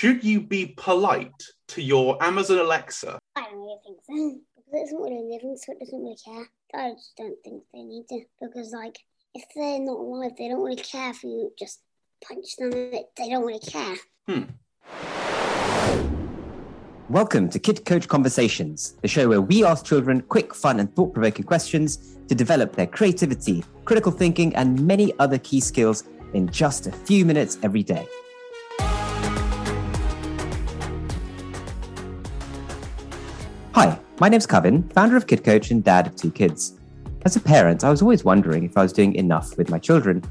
Should you be polite to your Amazon Alexa? I don't really think so. Because it's not really living, so it doesn't really care. I just don't think they need to. Because, like, if they're not alive, they don't really care if you just punch them. They don't really care. Hmm. Welcome to Kid Coach Conversations, the show where we ask children quick, fun, and thought provoking questions to develop their creativity, critical thinking, and many other key skills in just a few minutes every day. My name's Kevin, founder of Kid Coach and dad of two kids. As a parent, I was always wondering if I was doing enough with my children.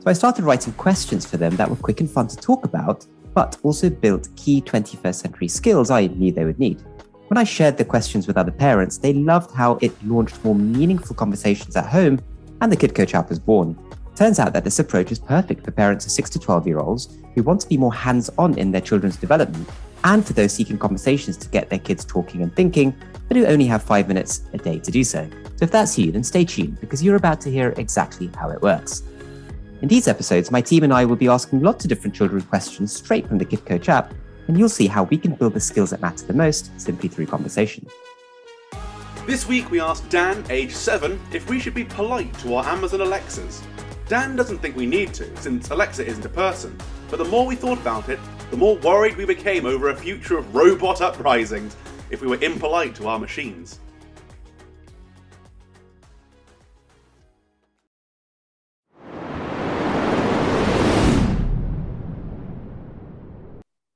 So I started writing questions for them that were quick and fun to talk about, but also built key 21st century skills I knew they would need. When I shared the questions with other parents, they loved how it launched more meaningful conversations at home, and the Kid Coach app was born. Turns out that this approach is perfect for parents of 6 to 12 year olds who want to be more hands on in their children's development and for those seeking conversations to get their kids talking and thinking, but who only have five minutes a day to do so. So if that's you, then stay tuned because you're about to hear exactly how it works. In these episodes, my team and I will be asking lots of different children questions straight from the Kid Coach app, and you'll see how we can build the skills that matter the most simply through conversation. This week we asked Dan, age 7, if we should be polite to our Amazon Alexas. Dan doesn't think we need to, since Alexa isn't a person, but the more we thought about it, the more worried we became over a future of robot uprisings if we were impolite to our machines.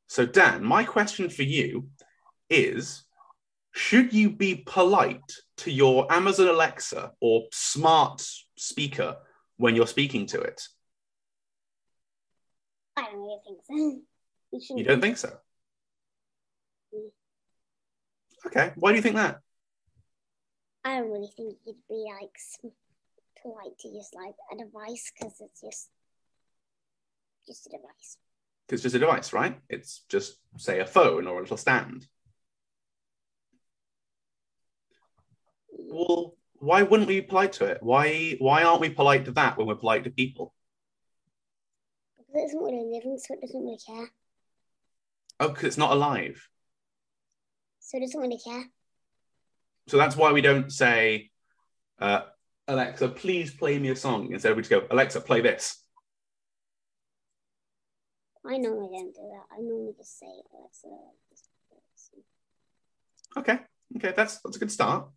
So, Dan, my question for you is Should you be polite to your Amazon Alexa or smart speaker when you're speaking to it? I don't really think so. You, don't think so? Okay, why do you think that? I don't really think you'd be like polite to use like a device because it's just just a device. It's just a device, right? It's just, say, a phone or a little stand. Well, why wouldn't we be polite to it? Why why aren't we polite to that when we're polite to people? Because it's not really living, so it doesn't really care. Oh, because it's not alive. So it doesn't really care. So that's why we don't say, uh, Alexa, please play me a song. Instead, we just go, Alexa, play this. I normally don't do that. I normally just say Alexa. this." Okay, okay, that's that's a good start.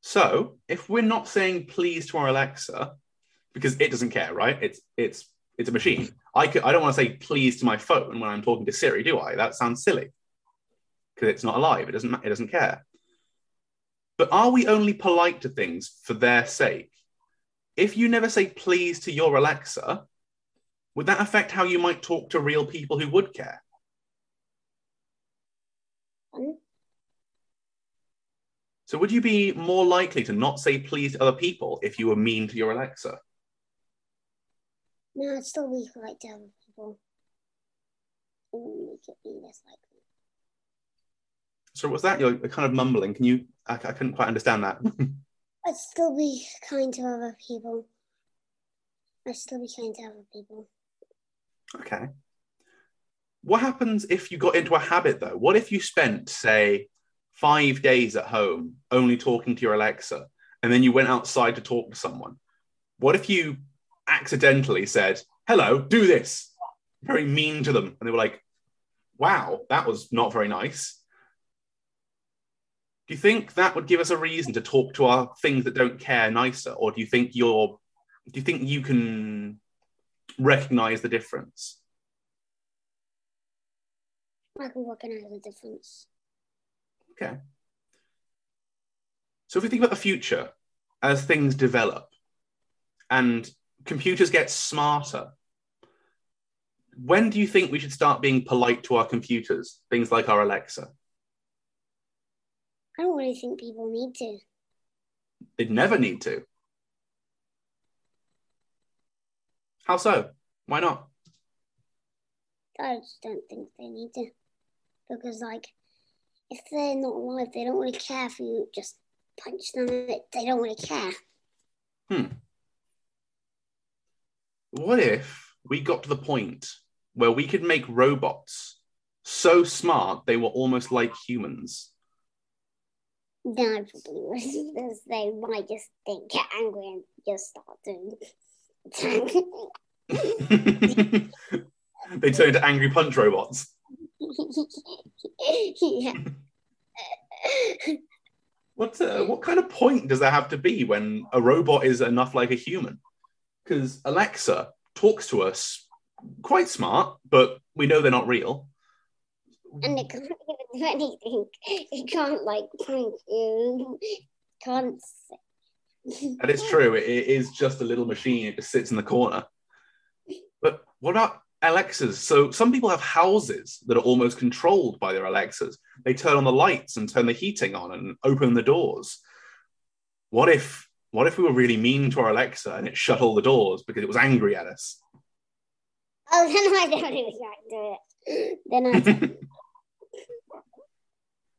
So if we're not saying please to our Alexa, because it doesn't care, right? It's it's it's a machine. I could I don't want to say please to my phone when I'm talking to Siri, do I? That sounds silly. Because it's not alive. It doesn't it doesn't care. But are we only polite to things for their sake? If you never say please to your Alexa, would that affect how you might talk to real people who would care? So would you be more likely to not say please to other people if you were mean to your Alexa? No, I'd still be polite to other people. Wouldn't make it be less likely. So what's that? You're kind of mumbling. Can you? I, I couldn't quite understand that. I'd still be kind to other people. I'd still be kind to other people. okay. What happens if you got into a habit though? What if you spent, say, five days at home only talking to your Alexa, and then you went outside to talk to someone? What if you accidentally said, "Hello, do this"? Very mean to them, and they were like, "Wow, that was not very nice." Do you think that would give us a reason to talk to our things that don't care nicer, or do you think you're? Do you think you can recognize the difference? I can recognize the difference. Okay. So if we think about the future as things develop and computers get smarter, when do you think we should start being polite to our computers, things like our Alexa? I don't really think people need to. They'd never need to. How so? Why not? I just don't think they need to. Because, like, if they're not alive, they don't really care if you just punch them. They don't really care. Hmm. What if we got to the point where we could make robots so smart they were almost like humans. Then I probably because they might just think get angry and just start doing. they turn into angry punch robots. yeah. What uh, what kind of point does there have to be when a robot is enough like a human? Because Alexa talks to us quite smart, but we know they're not real. And it can't even do anything. It can't like thank you. Can't say. And true, it, it is just a little machine. It just sits in the corner. But what about Alexas? So some people have houses that are almost controlled by their Alexas. They turn on the lights and turn the heating on and open the doors. What if what if we were really mean to our Alexa and it shut all the doors because it was angry at us? Oh, then I don't do it. Then I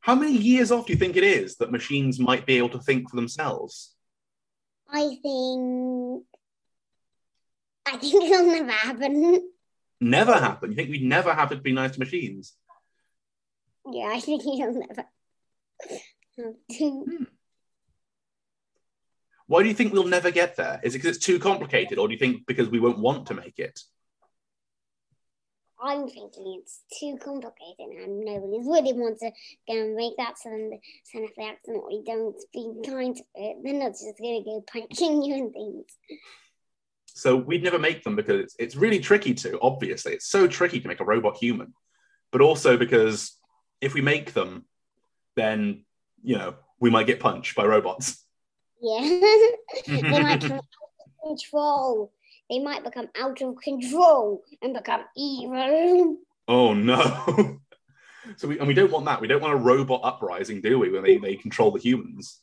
How many years off do you think it is that machines might be able to think for themselves? I think I think it'll never happen. Never happen. You think we'd never have to be nice to machines? Yeah, I think it'll never. happen. Hmm. Why do you think we'll never get there? Is it because it's too complicated, or do you think because we won't want to make it? I'm thinking it's too complicated and nobody's really wants to go and make that so then, so if they accidentally don't be kind to it, then they're just gonna go punching you and things. So we'd never make them because it's, it's really tricky to, obviously. It's so tricky to make a robot human. But also because if we make them, then, you know, we might get punched by robots. Yeah. they might come out of control. They might become out of control and become evil. Oh no. so we and we don't want that. We don't want a robot uprising, do we, when they, they control the humans?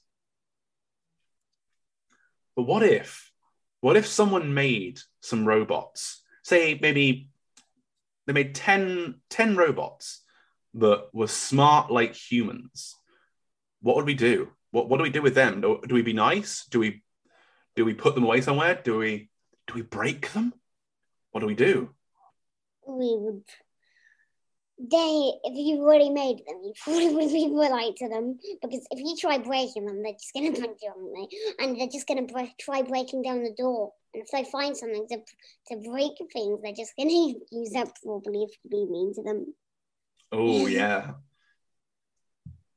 But what if what if someone made some robots? Say maybe they made 10, 10 robots that were smart like humans. What would we do? What what do we do with them? Do, do we be nice? Do we do we put them away somewhere? Do we do we break them? What do we do? We would. They, if you've already made them, you probably would be polite to them because if you try breaking them, they're just gonna punch you, aren't they? And they're just gonna try breaking down the door. And if they find something to to break things, they're just gonna use that probably if you be mean to them. Oh yeah.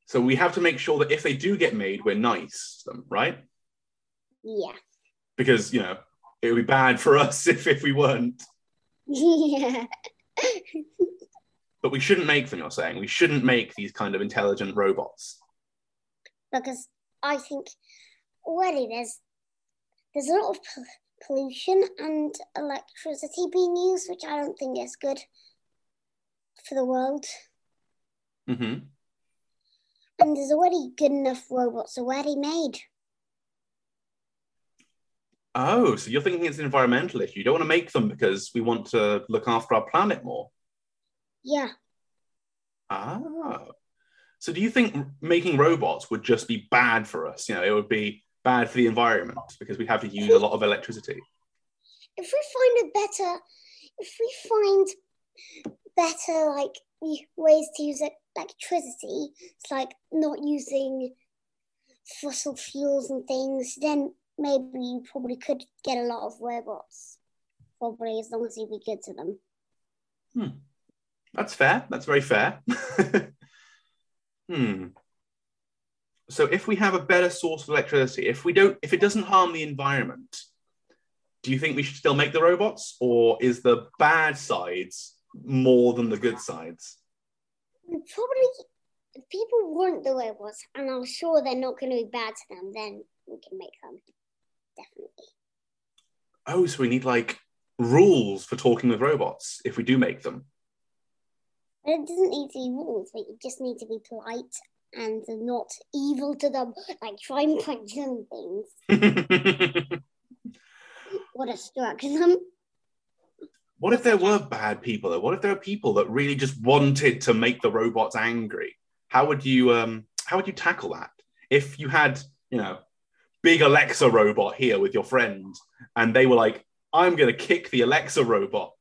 So we have to make sure that if they do get made, we're nice to them, right? Yeah. Because you know it would be bad for us if if we weren't. yeah. But we shouldn't make them. You're saying we shouldn't make these kind of intelligent robots. because I think already there's there's a lot of pol- pollution and electricity being used, which I don't think is good for the world. hmm And there's already good enough robots already made. Oh, so you're thinking it's an environmental issue. You don't want to make them because we want to look after our planet more. Yeah, Ah. So do you think making robots would just be bad for us? You know, it would be bad for the environment because we have to use a lot of electricity. if we find a better, if we find better like ways to use e- electricity, it's like not using fossil fuels and things, then maybe you probably could get a lot of robots. Probably as long as you be good to them. Hmm. That's fair. That's very fair. hmm. So if we have a better source of electricity, if we don't, if it doesn't harm the environment, do you think we should still make the robots, or is the bad sides more than the good sides? Probably if people want the robots and I'm sure they're not going to be bad to them, then we can make them. Definitely. Oh, so we need like rules for talking with robots if we do make them. But it doesn't need to be rules, but you just need to be polite and not evil to them, like try and punch them things or distract them. What if there were bad people though? What if there are people that really just wanted to make the robots angry? How would you um how would you tackle that? If you had, you know, big Alexa robot here with your friend and they were like, I'm gonna kick the Alexa robot,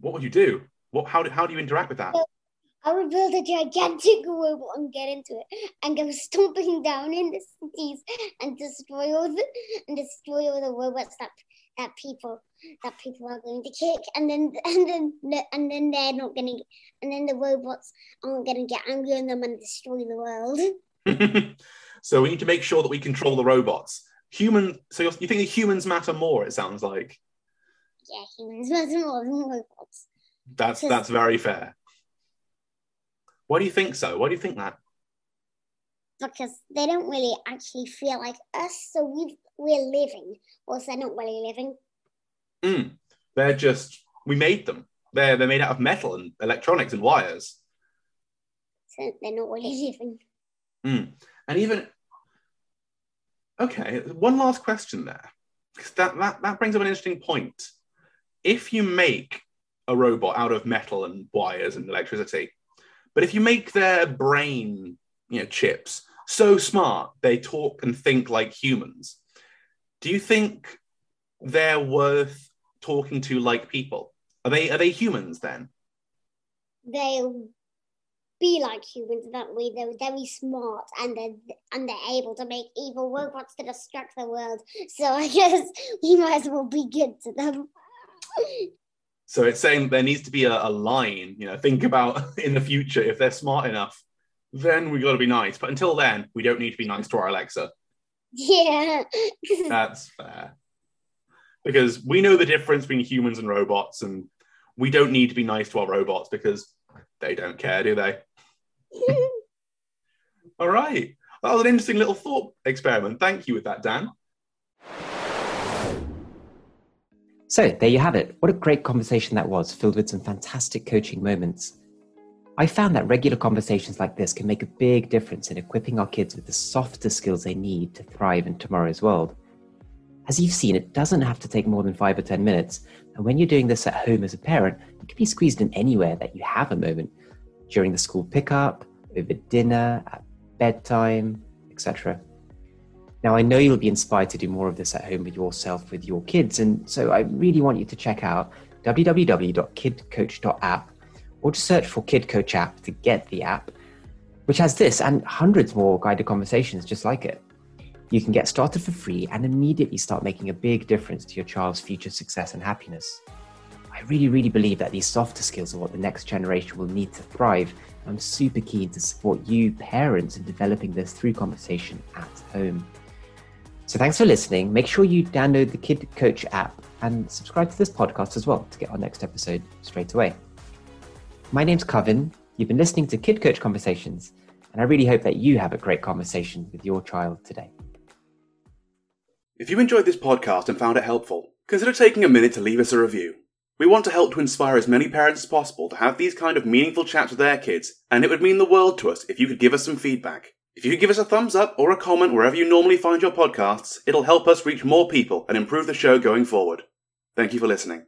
what would you do? What how do, how do you interact with that? I I would build a gigantic robot and get into it and go stomping down in the cities and destroy all the and destroy all the robots that that people that people are going to kick and then and then and then they're not going to and then the robots aren't going to get angry on them and destroy the world. so we need to make sure that we control the robots. Human. So you think the humans matter more? It sounds like. Yeah, humans matter more than robots. That's that's very fair. Why do you think so? Why do you think that? Because they don't really actually feel like us, so we we're living, or they're not really living. Mm. They're just we made them. They're they're made out of metal and electronics and wires. So they're not really living. Mm. And even okay, one last question there. Because that, that that brings up an interesting point. If you make a robot out of metal and wires and electricity, but if you make their brain, you know, chips so smart they talk and think like humans, do you think they're worth talking to like people? Are they are they humans then? They'll be like humans that way. They're very smart and they're and they're able to make evil robots to destruct the world. So I guess we might as well be good to them. So it's saying there needs to be a, a, line, you know, think about in the future if they're smart enough, then we got to be nice. But until then, we don't need to be nice to our Alexa. Yeah. That's fair. Because we know the difference between humans and robots, and we don't need to be nice to our robots because they don't care, do they? All right. That was an interesting little thought experiment. Thank you with that, Dan. So there you have it. What a great conversation that was, filled with some fantastic coaching moments. I found that regular conversations like this can make a big difference in equipping our kids with the softer skills they need to thrive in tomorrow's world. As you've seen, it doesn't have to take more than five or 10 minutes. And when you're doing this at home as a parent, it can be squeezed in anywhere that you have a moment during the school pickup, over dinner, at bedtime, etc. Now, I know you'll be inspired to do more of this at home with yourself, with your kids. And so I really want you to check out www.kidcoach.app or just search for Kid Coach app to get the app, which has this and hundreds more guided conversations just like it. You can get started for free and immediately start making a big difference to your child's future success and happiness. I really, really believe that these softer skills are what the next generation will need to thrive. I'm super keen to support you, parents, in developing this through conversation at home. So thanks for listening. Make sure you download the Kid Coach app and subscribe to this podcast as well to get our next episode straight away. My name's Kevin. You've been listening to Kid Coach Conversations, and I really hope that you have a great conversation with your child today. If you enjoyed this podcast and found it helpful, consider taking a minute to leave us a review. We want to help to inspire as many parents as possible to have these kind of meaningful chats with their kids, and it would mean the world to us if you could give us some feedback. If you give us a thumbs up or a comment wherever you normally find your podcasts, it'll help us reach more people and improve the show going forward. Thank you for listening.